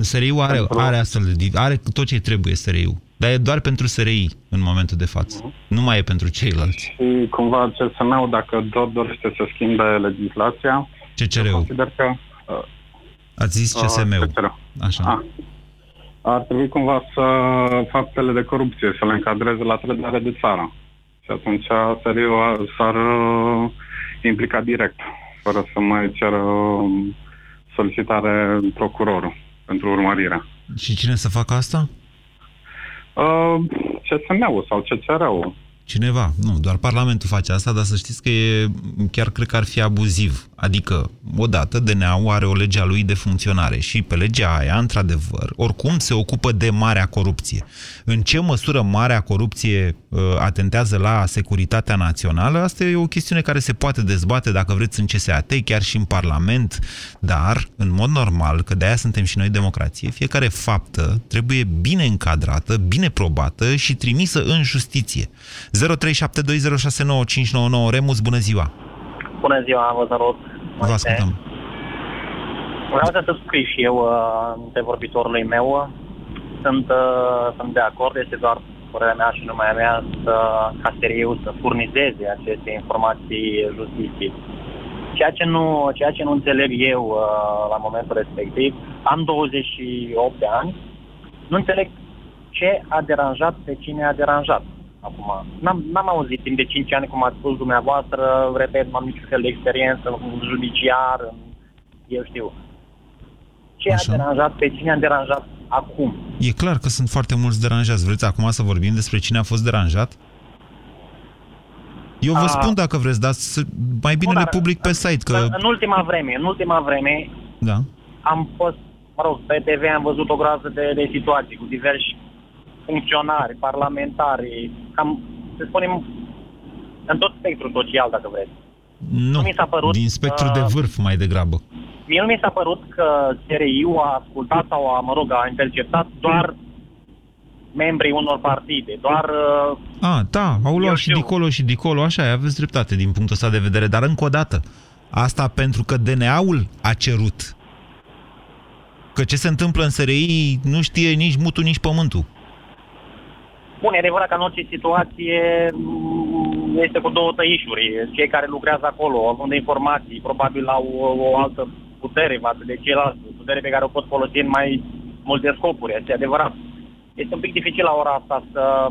Speaker 3: SRI-ul are, pentru... are astfel de are tot ce trebuie SRI-ul. Dar e doar pentru SRI în momentul de față. Uh-huh. Nu mai e pentru ceilalți.
Speaker 17: Și cumva CSM-ul, dacă tot dorește să schimbe legislația,
Speaker 3: CCR-ul.
Speaker 17: consider că... Uh,
Speaker 3: Ați zis CSM-ul. Uh, Așa. Ah.
Speaker 17: Ar trebui cumva să faptele de corupție, să le încadreze la trădare de țară. Și atunci SRI-ul s-ar uh, implica direct, fără să mai ceră uh, solicitare procurorul pentru urmărire.
Speaker 3: Și cine să facă asta?
Speaker 17: Uh, CSM-ul sau CCR-ul.
Speaker 3: Cineva, nu, doar Parlamentul face asta, dar să știți că e, chiar cred că ar fi abuziv. Adică, odată, DNA-ul are o lege a lui de funcționare și pe legea aia, într-adevăr, oricum se ocupă de marea corupție. În ce măsură marea corupție uh, atentează la securitatea națională, asta e o chestiune care se poate dezbate, dacă vreți, în CSAT, chiar și în Parlament, dar, în mod normal, că de-aia suntem și noi democrație, fiecare faptă trebuie bine încadrată, bine probată și trimisă în justiție. 0372069599 Remus, bună ziua!
Speaker 18: Bună ziua, vă salut!
Speaker 3: Vă ascultăm!
Speaker 18: Vreau să subscriu și eu uh, de vorbitorului meu. Sunt, uh, sunt de acord, este doar părerea mea și numai mea să, ca eu să furnizeze aceste informații justiției. Ceea ce nu, ceea ce nu înțeleg eu uh, la momentul respectiv, am 28 de ani, nu înțeleg ce a deranjat pe cine a deranjat acum. N-am, n-am auzit timp de 5 ani, cum ați spus dumneavoastră, repet, nu am niciun fel de experiență în judiciar, în, eu știu. Ce Așa. a deranjat, pe cine a deranjat acum?
Speaker 3: E clar că sunt foarte mulți deranjați. Vreți acum să vorbim despre cine a fost deranjat? Eu vă a... spun dacă vreți, dar mai bine Bun, le public pe site. Că...
Speaker 18: În ultima vreme, în ultima vreme,
Speaker 3: da.
Speaker 18: am fost, mă rog, pe TV am văzut o groază de, de situații cu diversi funcționari, parlamentari, cam, să spunem, în tot spectrul social, dacă vreți.
Speaker 3: Nu, nu mi s-a părut, din spectrul uh, de vârf mai degrabă.
Speaker 18: Mie nu mi s-a părut că CRI-ul a ascultat sau, a, mă rog, a interceptat doar membrii unor partide, doar... Uh,
Speaker 3: a, da, au luat și dicolo și dicolo, așa e, aveți dreptate din punctul ăsta de vedere, dar încă o dată, asta pentru că DNA-ul a cerut. Că ce se întâmplă în SRI nu știe nici mutul, nici pământul.
Speaker 18: Bun, e adevărat că în orice situație mm, este cu două tăișuri. Cei care lucrează acolo, având informații, probabil au o, o altă putere față de ceilalți, putere pe care o pot folosi în mai multe scopuri, este adevărat. Este un pic dificil la ora asta să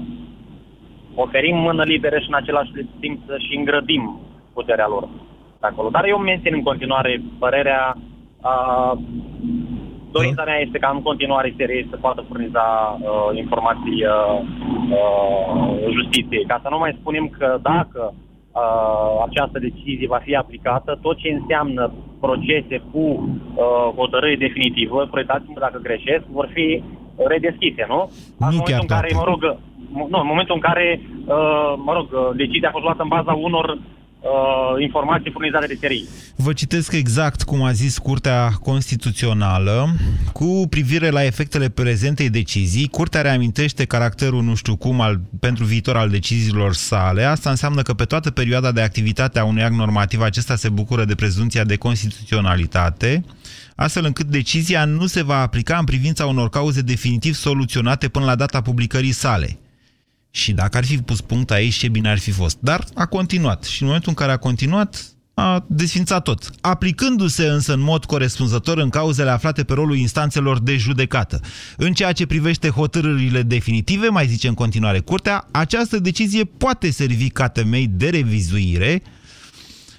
Speaker 18: oferim mână liberă și în același timp să și îngrădim puterea lor acolo. Dar eu mențin în continuare părerea a, Dorința mea este ca în continuare SRE să poată furniza uh, informații uh, uh, justiției, ca să nu mai spunem că dacă uh, această decizie va fi aplicată, tot ce înseamnă procese cu uh, hotărâre definitivă, proiectați-mă dacă greșesc, vor fi redeschise, nu?
Speaker 3: Nu în chiar
Speaker 18: în care, mă rog, nu, în momentul în care, uh, mă rog, decizia a fost luată în baza unor uh, informații furnizate de TRI.
Speaker 3: Vă citesc exact cum a zis Curtea Constituțională. Cu privire la efectele prezentei decizii, Curtea reamintește caracterul nu știu cum al, pentru viitor al deciziilor sale. Asta înseamnă că pe toată perioada de activitate a unui act normativ acesta se bucură de prezumția de constituționalitate astfel încât decizia nu se va aplica în privința unor cauze definitiv soluționate până la data publicării sale. Și dacă ar fi pus punct aici, ce bine ar fi fost. Dar a continuat. Și în momentul în care a continuat, a desfințat tot. Aplicându-se însă în mod corespunzător în cauzele aflate pe rolul instanțelor de judecată. În ceea ce privește hotărârile definitive, mai zice în continuare curtea, această decizie poate servi ca temei de revizuire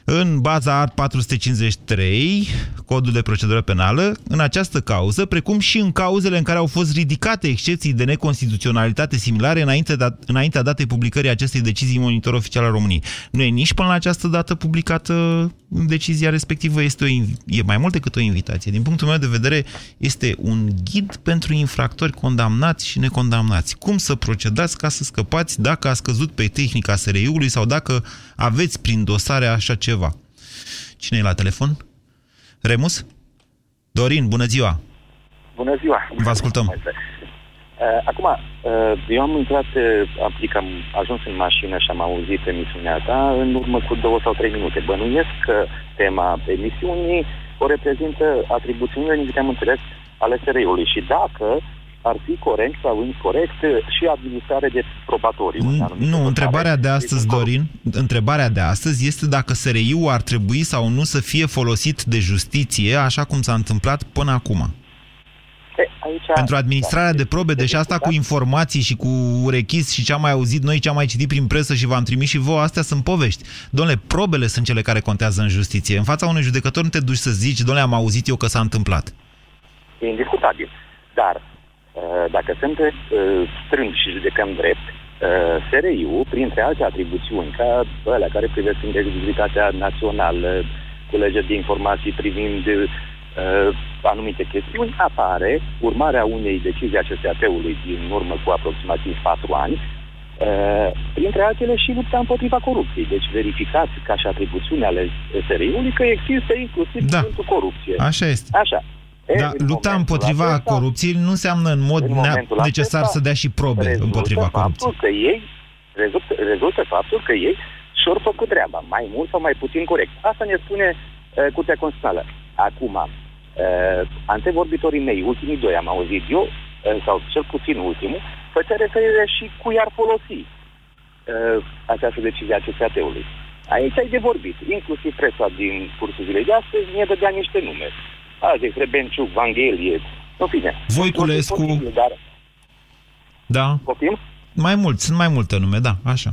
Speaker 3: în baza art 453, codul de procedură penală în această cauză, precum și în cauzele în care au fost ridicate excepții de neconstituționalitate similare înainte de, înaintea datei publicării acestei decizii monitor oficial al României. Nu e nici până la această dată publicată decizia respectivă, este o, e mai mult decât o invitație. Din punctul meu de vedere, este un ghid pentru infractori condamnați și necondamnați. Cum să procedați ca să scăpați dacă a scăzut pe tehnica SRI-ului sau dacă aveți prin dosare așa ceva. Cine e la telefon? Remus? Dorin, bună ziua!
Speaker 19: Bună ziua!
Speaker 3: Vă ascultăm!
Speaker 19: Uh, acum, uh, eu am intrat, aplic, am ajuns în mașină și am auzit emisiunea ta în urmă cu două sau trei minute. Bănuiesc că tema emisiunii o reprezintă atribuțiunile, din câte am înțeles, ale SRI-ului. Și dacă ar fi corect sau incorrect și administrare de probatorii.
Speaker 3: Nu, întrebarea de astăzi, Dorin, întrebarea de astăzi este dacă SRI-ul ar trebui sau nu să fie folosit de justiție, așa cum s-a întâmplat până acum.
Speaker 19: Aici,
Speaker 3: Pentru administrarea da, de probe, deci asta cu informații și cu urechis și ce am mai auzit noi, ce am mai citit prin presă și v-am trimis și vouă, astea sunt povești. Domnule, probele sunt cele care contează în justiție. În fața unui judecător nu te duci să zici, domnule, am auzit eu că s-a întâmplat.
Speaker 19: E indiscutabil. Dar Uh, dacă suntem uh, strângi și judecăm drept, uh, SRI-ul, printre alte atribuțiuni, ca alea care privesc integritatea națională, culegeri de informații privind anumite chestiuni, apare urmarea unei decizii a CSAT-ului din urmă cu aproximativ 4 ani, Uh, printre altele și lupta împotriva corupției. Deci verificați ca și atribuțiune ale SRI-ului că există inclusiv
Speaker 3: da.
Speaker 19: cuvântul corupție.
Speaker 3: Așa este.
Speaker 19: Așa.
Speaker 3: Dar lupta împotriva acesta, corupției nu înseamnă în mod în necesar acesta, să dea și probe împotriva corupției.
Speaker 19: Că ei, rezultă, rezultă faptul că ei și-au făcut treaba, mai mult sau mai puțin corect. Asta ne spune uh, Curtea Constituțională. Acum, uh, antevorbitorii mei, ultimii doi am auzit eu, uh, sau cel puțin ultimul, făcea referire și cu i-ar folosi uh, această decizie a CSAT-ului. Aici ai de vorbit, inclusiv presa din cursul zilei de astăzi mi-a dădea niște nume azi, Hrebenciuc, Vanghelie, în fine.
Speaker 3: Voiculescu. Dar... Da.
Speaker 19: Poftim?
Speaker 3: Mai mult, sunt mai multe nume, da, așa.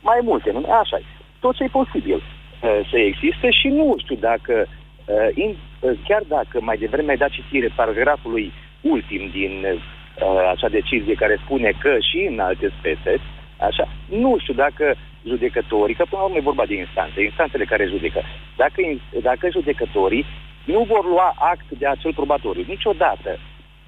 Speaker 19: Mai multe nume, așa e. Tot ce e posibil uh, să existe și nu știu dacă, uh, in, uh, chiar dacă mai devreme ai dat citire paragrafului ultim din uh, acea decizie care spune că și în alte spețe, așa, nu știu dacă judecătorii, că până la urmă e vorba de instanțe, instanțele care judecă, dacă, dacă judecătorii nu vor lua act de acel probatoriu. Niciodată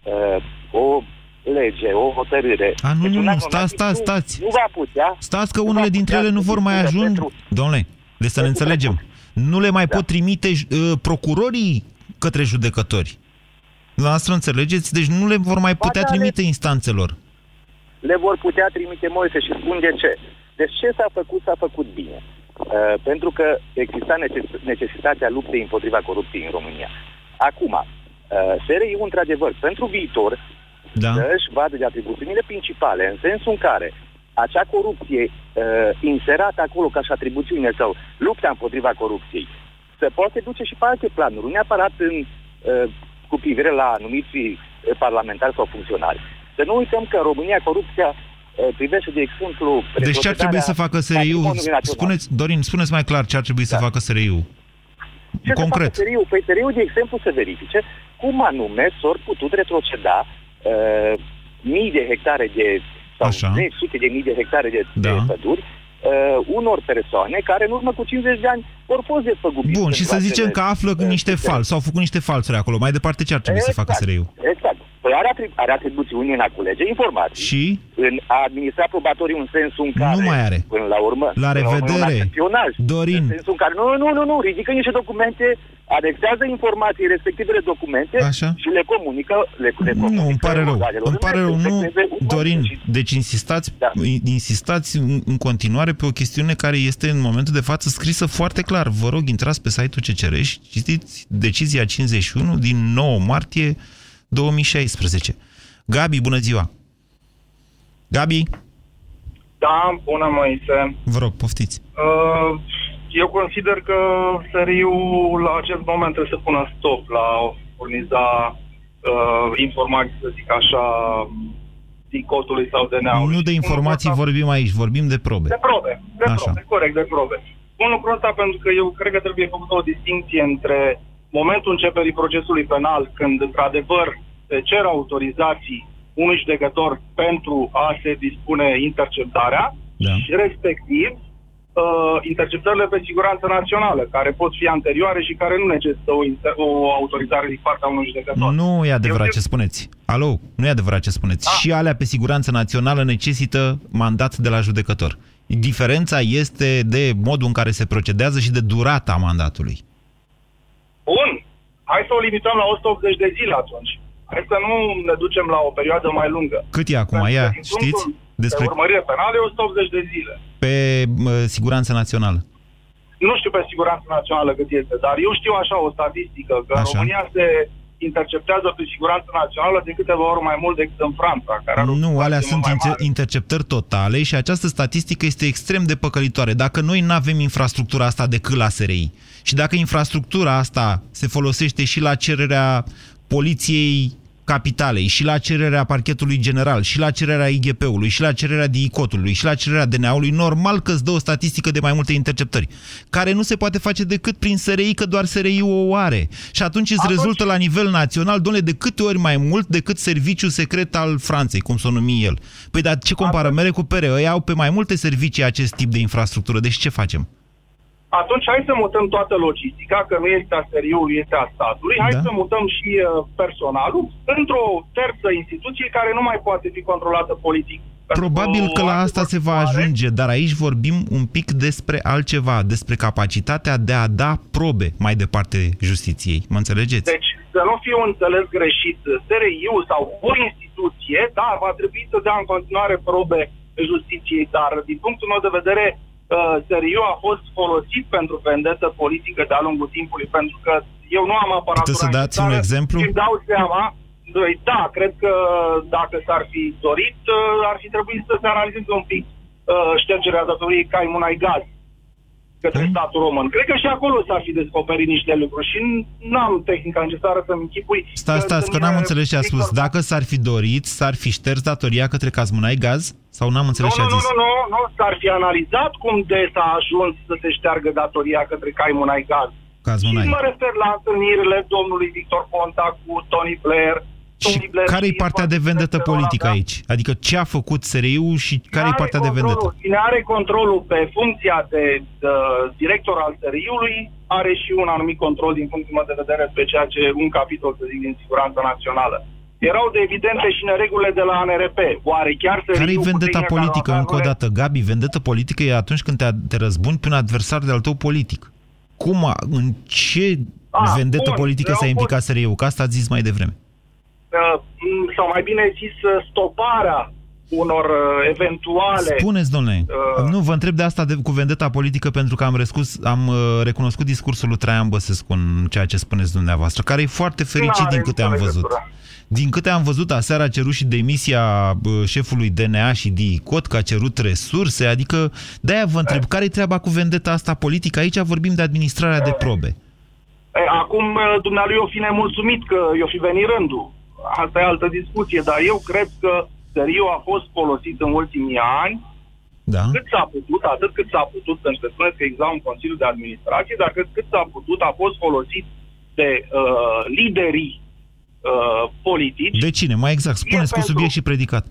Speaker 19: uh, o lege, o hotărâre...
Speaker 3: A, nu, deci nu, nu, stați, stați, stați.
Speaker 19: Nu, nu va putea...
Speaker 3: Stați că unele dintre ele nu vor mai ajunge... Pentru... Domnule, de să ne înțelegem. Nu le mai da. pot trimite uh, procurorii către judecători. La noastră înțelegeți? Deci nu le vor mai putea trimite instanțelor.
Speaker 19: Le vor putea trimite Moise și spun de ce. Deci ce s-a făcut, s-a făcut bine. Uh, pentru că exista necesitatea luptei împotriva corupției în România. Acum, uh, SRI-ul, într-adevăr, pentru viitor, da. să își vadă de atribuțiunile principale, în sensul în care acea corupție uh, inserată acolo ca și atribuțiune sau lupta împotriva corupției, să poate duce și pe alte planuri, nu neapărat în, uh, cu privire la anumiți uh, parlamentari sau funcționari. Să nu uităm că în România corupția Eh, privește, de exemplu...
Speaker 3: Deci ce ar trebui să facă SRI-ul? Spuneți, Dorin, spuneți mai clar ce ar trebui da. să facă SRI-ul.
Speaker 19: Ce Concret. să SRI-ul? Păi SRI-ul, de exemplu, să verifice cum anume s-au putut retroceda uh, mii de hectare de sau Așa. sute de mii de hectare de, da. de păduri uh, unor persoane care în urmă cu 50 de ani au fost despăgubite.
Speaker 3: Bun, și să zicem că află uh, niște fals, sau au făcut niște falsuri acolo. Mai departe ce ar trebui exact, să facă SRI-ul?
Speaker 19: Exact. Păi are, atrib- are atribuțiuni în a culege informații.
Speaker 3: Și?
Speaker 19: În a administra probatorii în sensul în care...
Speaker 3: Nu mai are.
Speaker 19: Până la urmă...
Speaker 3: La revedere.
Speaker 19: Dorin. În sensul în care... Nu, nu, nu, nu. Ridică niște documente, anexează informații respectivele documente
Speaker 3: Așa?
Speaker 19: și le comunică... Le, le comunică
Speaker 3: nu, îmi pare rău. Îmi pare rău. Nu, Dorin, deci insistați, da. insistați în continuare pe o chestiune care este în momentul de față scrisă foarte clar. Vă rog, intrați pe site-ul CCR și citiți decizia 51 din 9 martie 2016. Gabi, bună ziua! Gabi?
Speaker 20: Da, bună, Moise.
Speaker 3: Vă rog, poftiți.
Speaker 20: Uh, eu consider că săriu la acest moment trebuie să pună stop la furniza uh, informații, să zic așa, din cotului sau de neau.
Speaker 3: Nu de informații vorbim aici, vorbim de probe.
Speaker 20: De probe, de așa. probe, corect, de probe. Spun lucrul ăsta pentru că eu cred că trebuie făcută o distinție între momentul începerii procesului penal, când într-adevăr se cer autorizații unui judecător pentru a se dispune interceptarea
Speaker 3: da.
Speaker 20: și respectiv uh, interceptările pe siguranță națională, care pot fi anterioare și care nu necesită o, inter- o autorizare din partea unui judecător.
Speaker 3: Nu e adevărat Eu ce spuneți. Alo, nu e adevărat ce spuneți.
Speaker 20: Da.
Speaker 3: Și alea pe siguranță națională necesită mandat de la judecător. Diferența este de modul în care se procedează și de durata mandatului.
Speaker 20: Bun, hai să o limităm la 180 de zile atunci. Hai să nu ne ducem la o perioadă mai lungă.
Speaker 3: Cât e acum?
Speaker 20: Pentru că
Speaker 3: Ia,
Speaker 20: din
Speaker 3: știți?
Speaker 20: punctul
Speaker 3: Despre
Speaker 20: De urmărire penală e 180 de zile.
Speaker 3: pe mă, siguranță națională.
Speaker 20: Nu știu pe siguranță națională cât este, dar eu știu așa o statistică, că în
Speaker 3: Așa.
Speaker 20: România se interceptează pe siguranță națională de câteva ori mai mult decât în Franța, care are o
Speaker 3: Nu, alea
Speaker 20: populație
Speaker 3: sunt
Speaker 20: mult mai
Speaker 3: inter-
Speaker 20: mare.
Speaker 3: interceptări totale și această statistică este extrem de păcălitoare. Dacă noi nu avem infrastructura asta decât la SRI și dacă infrastructura asta se folosește și la cererea poliției capitalei și la cererea parchetului general și la cererea IGP-ului și la cererea DICOT-ului și la cererea DNA-ului, normal că îți dă o statistică de mai multe interceptări, care nu se poate face decât prin SRI, că doar SRI-ul o are. Și atunci îți
Speaker 20: Atunci-
Speaker 3: rezultă la nivel național, domnule, de câte ori mai mult decât serviciul secret al Franței, cum să o numi el. Păi dar ce compară mere cu pere? Ei au pe mai multe servicii acest tip de infrastructură, deci ce facem?
Speaker 20: Atunci hai să mutăm toată logistica, că nu este a SRI-ului, este a statului, hai
Speaker 3: Da.
Speaker 20: să mutăm și uh, personalul într-o terță instituție care nu mai poate fi controlată politic.
Speaker 3: Probabil că la
Speaker 20: Pentru
Speaker 3: asta se va ajunge, dar aici vorbim un pic despre altceva, despre capacitatea de a da probe mai departe justiției. Mă înțelegeți?
Speaker 20: Deci, să nu fie un înțeles greșit, SRI-ul sau o instituție, da, va trebui să dea în continuare probe justiției, dar din punctul meu de vedere, uh, SRI-ul a fost folosit pentru vendetă politică de-a lungul timpului, pentru că eu nu am aparatura
Speaker 3: Puteți să dați un
Speaker 20: necesară
Speaker 3: exemplu?
Speaker 20: și îmi dau seama, doi, da, cred că dacă s-ar fi dorit, uh, ar fi trebuit să se analizeze un pic uh, ștergerea datoriei Caimunai Gaz către statul român. Cred că și acolo s-ar fi descoperit niște lucruri și n-am tehnica necesară să-mi închipui.
Speaker 3: Stați, stați, că
Speaker 20: sunt,
Speaker 3: n-am
Speaker 20: uh,
Speaker 3: înțeles ce a spus.
Speaker 20: Victor-
Speaker 3: Dacă s-ar fi dorit, s-ar fi șters datoria către Cazmunai Gaz? Sau n-am înțeles
Speaker 20: Nu,
Speaker 3: ce
Speaker 20: nu,
Speaker 3: a
Speaker 20: nu,
Speaker 3: zis?
Speaker 20: nu, nu, nu, s-ar fi analizat cum de s-a ajuns să se șteargă datoria către Caimunai Gaz.
Speaker 3: Cazmunai.
Speaker 20: Și mă refer la întâlnirile domnului Victor Ponta cu Tony Blair. Tony Blair
Speaker 3: Care e
Speaker 20: știe
Speaker 3: partea de
Speaker 20: foarte
Speaker 3: vendetă
Speaker 20: bine
Speaker 3: politică
Speaker 20: da?
Speaker 3: aici? Adică ce a făcut SRI-ul și care e
Speaker 20: Cine
Speaker 3: partea
Speaker 20: are
Speaker 3: de vendetă?
Speaker 20: controlul- Cine are controlul pe funcția de, de director al SRI-ului are și un anumit control din punctul meu de vedere pe ceea ce un capitol, să zic, din siguranța națională. Erau de evidente și neregulile de la ANRP. Oare chiar SRI-ul
Speaker 3: Care e
Speaker 20: cu
Speaker 3: vendeta
Speaker 20: tehnica
Speaker 3: politică?
Speaker 20: care
Speaker 3: Încă o dată, Gabi, vendeta politică e atunci când te, te răzbuni pe un adversar de-al tău politic. Cum, a, în ce
Speaker 20: Ah,
Speaker 3: vendetă
Speaker 20: bun,
Speaker 3: politică
Speaker 20: eu
Speaker 3: s-a
Speaker 20: pot-
Speaker 3: implicat SRI-ul? Că asta ați zis mai devreme.
Speaker 20: Uh, m, sau mai bine zis, uh, stoparea unor uh, eventuale...
Speaker 3: Spuneți, domnule,
Speaker 20: Uh,
Speaker 3: nu vă întreb de asta de, cu vendeta politică pentru că am, rescus, am uh, recunoscut discursul lui Traian Băsescu în ceea ce spuneți dumneavoastră, care e foarte fericit
Speaker 20: N-are
Speaker 3: din câte am
Speaker 20: nicio
Speaker 3: văzut.
Speaker 20: legătură.
Speaker 3: Din câte am văzut, aseară a cerut și demisia bă, șefului DNA și DICOT, că a cerut resurse, adică de-aia vă întreb, care e treaba cu vendeta asta politică? Aici vorbim de administrarea de probe.
Speaker 20: E, acum, uh, dumnealui eu fi nemulțumit că eu fi venit rândul. Asta e altă discuție, dar eu cred că SRI-ul a fost folosit în ultimii ani
Speaker 3: Da?
Speaker 20: cât s-a putut, atât cât s-a putut, pentru că spuneți că exista un Consiliu de Administrație, dar cât, cât s-a putut a fost folosit de uh, liderii uh, politici.
Speaker 3: De cine? Mai exact, spuneți cu
Speaker 20: pentru-
Speaker 3: subiect și predicat.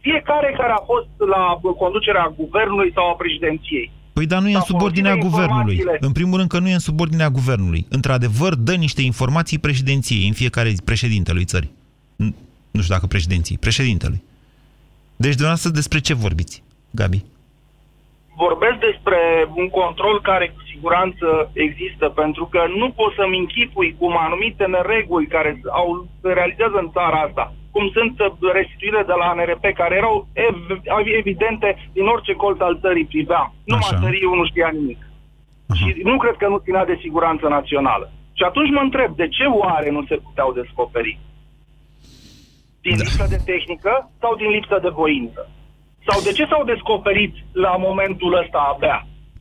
Speaker 20: Fiecare care a fost la conducerea guvernului sau a președinției.
Speaker 3: Păi dar nu e în
Speaker 20: S-a folosit
Speaker 3: subordinea
Speaker 20: de
Speaker 3: guvernului.
Speaker 20: informațiile.
Speaker 3: În primul rând că nu e în subordinea guvernului. Într-adevăr, dă niște informații președinției în fiecare zi, președintelui țării. N- Nu știu dacă președinții, președintelui. Deci, dumneavoastră, despre ce vorbiți, Gabi?
Speaker 20: Vorbesc despre un control care cu siguranță există, pentru că nu pot să-mi închipui cum anumite nereguli care au, se realizează în țara asta, cum sunt uh, restituirile de la ANRP, care erau ev- evidente din orice colț al țării privea. Numai
Speaker 3: Așa.
Speaker 20: țării nu știa nimic. Și nu cred că nu ținea de siguranță națională. Și atunci mă întreb, de ce oare nu se puteau descoperi? Din da. lipsă de tehnică sau din lipsă de voință? Sau de ce s-au descoperit la momentul ăsta abia?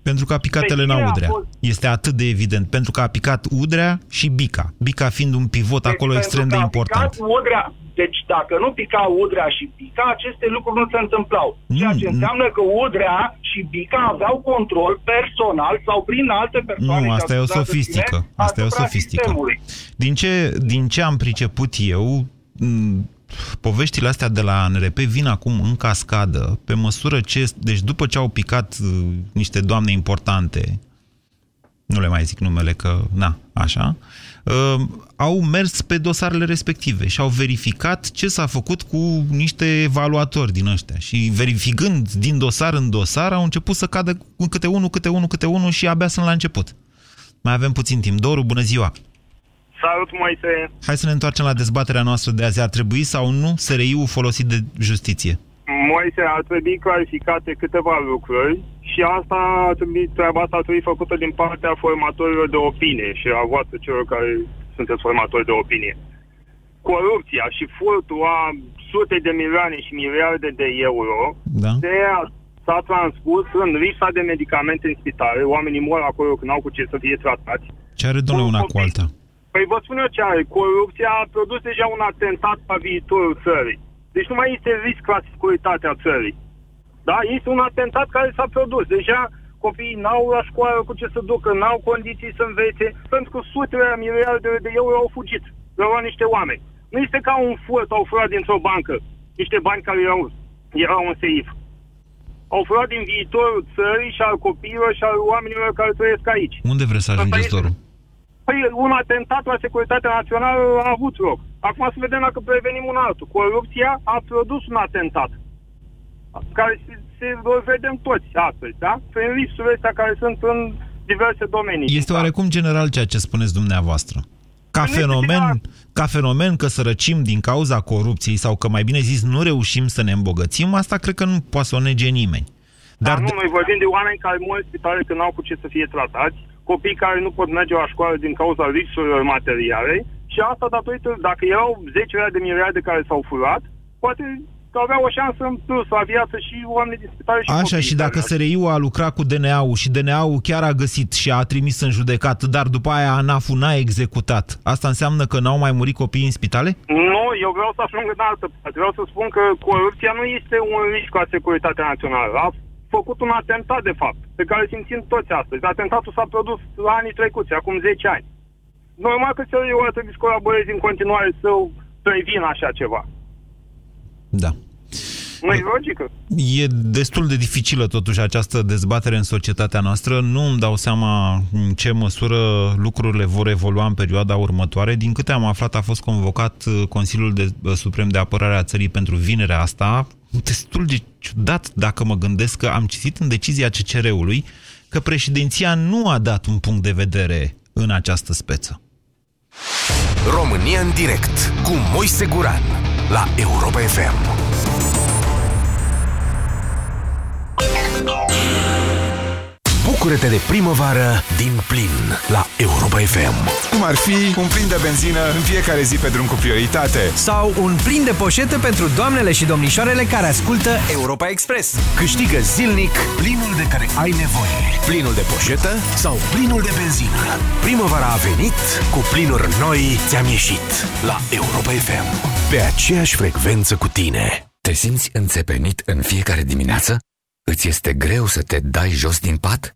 Speaker 3: Pentru că a picat
Speaker 21: Pe
Speaker 3: Elena
Speaker 21: cine a
Speaker 3: Udrea.
Speaker 21: fost?
Speaker 3: Este atât de evident. Pentru că a picat Udrea și Bica. Bica fiind un pivot acolo
Speaker 21: Deci,
Speaker 3: extrem de
Speaker 21: pentru că a
Speaker 3: important.
Speaker 21: picat Udrea, deci dacă nu pica Udrea și Bica, aceste lucruri nu se întâmplau. Ceea ce înseamnă că Udrea și Bica aveau control personal sau prin alte persoane.
Speaker 3: Nu,
Speaker 21: și
Speaker 3: asta e o
Speaker 21: asupra
Speaker 3: sofistică.
Speaker 21: sine,
Speaker 3: Asta e o
Speaker 21: asupra
Speaker 3: sofistică.
Speaker 21: sistemului.
Speaker 3: Din ce, din ce am priceput eu, m, poveștile astea de la NRP vin acum în cascadă, pe măsură ce... Deci după ce au picat uh, niște doamne importante, nu le mai zic numele că, na, așa, uh, au mers pe dosarele respective și au verificat ce s-a făcut cu niște evaluatori din ăștia. Și verificând din dosar în dosar, au început să cadă cu câte unul, câte unul, câte unul și abia sunt la început. Mai avem puțin timp. Doru, bună ziua!
Speaker 21: Salut, Moise!
Speaker 3: Hai să ne întoarcem la dezbaterea noastră de azi. Ar trebui sau nu SRI-ul folosit de justiție?
Speaker 21: Moise, ar trebui clarificate câteva lucruri și asta ar trebui, treaba asta ar trebui făcută din partea formatorilor de opinie și a voastră celor care sunteți formatori de opinie. Corupția și furtul a sute de milioane și miliarde de euro
Speaker 3: da.
Speaker 21: se s-a transpus în lipsa de medicamente în spitale. Oamenii mor acolo când au cu ce să fie tratați.
Speaker 3: Ce are, domnule, una cu alta?
Speaker 21: Păi vă spun eu ce are. Corupția a produs deja un atentat la viitorul țării. Deci nu mai este risc la securitatea țării. Da? Este un atentat care s-a produs. Deja copiii n-au la școală cu ce să ducă, n-au condiții să învețe, pentru că sutele de miliarde de euro au fugit. Le-au luat niște oameni. Nu este ca un furt, au furat dintr-o bancă niște bani care erau, erau în seif. Au furat din viitorul țării și al copiilor și al oamenilor care trăiesc aici.
Speaker 3: Unde vreți să ajungeți, Doru?
Speaker 21: Păi un atentat la securitatea națională a avut loc. Acum să vedem dacă prevenim un altul. Corupția a produs un atentat. Care se, se o vedem toți astăzi, da? Prin riscurile astea care sunt în diverse domenii.
Speaker 3: Este oarecum general ceea ce spuneți dumneavoastră. Ca fenomen, ca fenomen că sărăcim din cauza corupției sau că mai bine zis nu reușim să ne îmbogățim, asta cred că nu poate să o nege nimeni.
Speaker 21: Dar, Dar nu, noi vorbim de oameni care mor în spitale că n-au cu ce să fie tratați, copii care nu pot merge la școală din cauza lipsurilor materiale și asta datorită, dacă erau 10 de miliarde care s-au furat, poate că aveau o șansă în plus la viață și oamenii din spitale și
Speaker 3: Așa, și dacă SRI-ul a lucrat cu DNA-ul și DNA-ul chiar a găsit și a trimis în judecat, dar după aia ANAF-ul n-a executat, asta înseamnă că n-au mai murit copiii în spitale?
Speaker 21: Nu, eu vreau să ajung în altă parte. Vreau să spun că corupția nu este un risc la securitatea națională. A făcut un atentat, de fapt, pe care simțim toți astăzi. Atentatul s-a produs la anii trecuți, acum 10 ani. Normal că SRI-ul ar trebui să colaboreze în continuare să prevină așa ceva.
Speaker 3: Da.
Speaker 21: Nu e logică.
Speaker 3: E destul de dificilă totuși această dezbatere în societatea noastră. Nu îmi dau seama în ce măsură lucrurile vor evolua în perioada următoare. Din câte am aflat, a fost convocat uh, Consiliul de, uh, Suprem de Apărare a Țării pentru vinerea asta. Destul de ciudat dacă mă gândesc că am citit în decizia CCR-ului că președinția nu a dat un punct de vedere în această speță.
Speaker 4: România în direct cu Moise Guran la Europa FM. Bucură-te de primăvară din plin la Europa FM.
Speaker 22: Cum ar fi un plin de benzină în fiecare zi pe drum cu prioritate.
Speaker 23: Sau un plin de poșete pentru doamnele și domnișoarele care ascultă Europa Express.
Speaker 4: Câștigă zilnic plinul de care ai nevoie. Plinul de poșetă sau plinul de benzină. Primăvara a venit, cu plinuri noi ți-am ieșit la Europa FM. Pe aceeași frecvență cu tine.
Speaker 24: Te simți înțepenit în fiecare dimineață? Îți este greu să te dai jos din pat?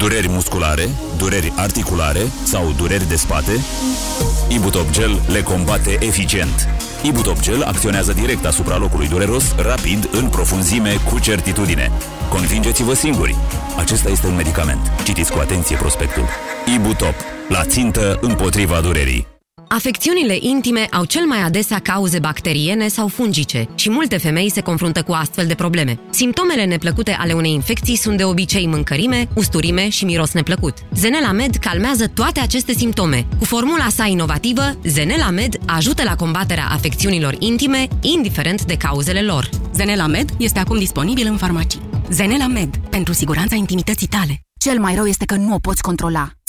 Speaker 25: Dureri musculare, dureri articulare sau dureri de spate? Ibutop Gel le combate eficient. Ibutop Gel acționează direct asupra locului dureros, rapid, în profunzime, cu certitudine. Convingeți-vă singuri. Acesta este un medicament. Citiți cu atenție prospectul. Ibutop. La țintă împotriva durerii.
Speaker 26: Afecțiunile intime au cel mai adesea cauze bacteriene sau fungice și multe femei se confruntă cu astfel de probleme. Simptomele neplăcute ale unei infecții sunt de obicei mâncărime, usturime și miros neplăcut. Zenela Med calmează toate aceste simptome. Cu formula sa inovativă, Zenela Med ajută la combaterea afecțiunilor intime, indiferent de cauzele lor.
Speaker 27: Zenela Med este acum disponibil în farmacii. Zenela Med, pentru siguranța intimității tale.
Speaker 28: Cel mai rău este că nu o poți controla.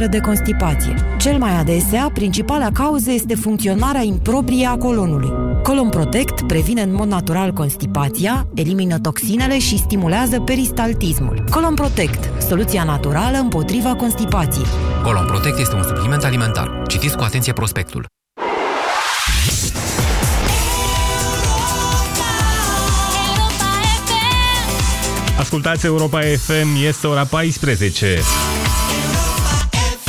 Speaker 29: suferă de constipație. Cel mai adesea, principala cauză este funcționarea improprie a colonului. Colon Protect previne în mod natural constipația, elimină toxinele și stimulează peristaltismul. Colon Protect, soluția naturală împotriva constipației.
Speaker 30: Colon Protect este un supliment alimentar. Citiți cu atenție prospectul.
Speaker 31: Ascultați Europa FM, este ora 14.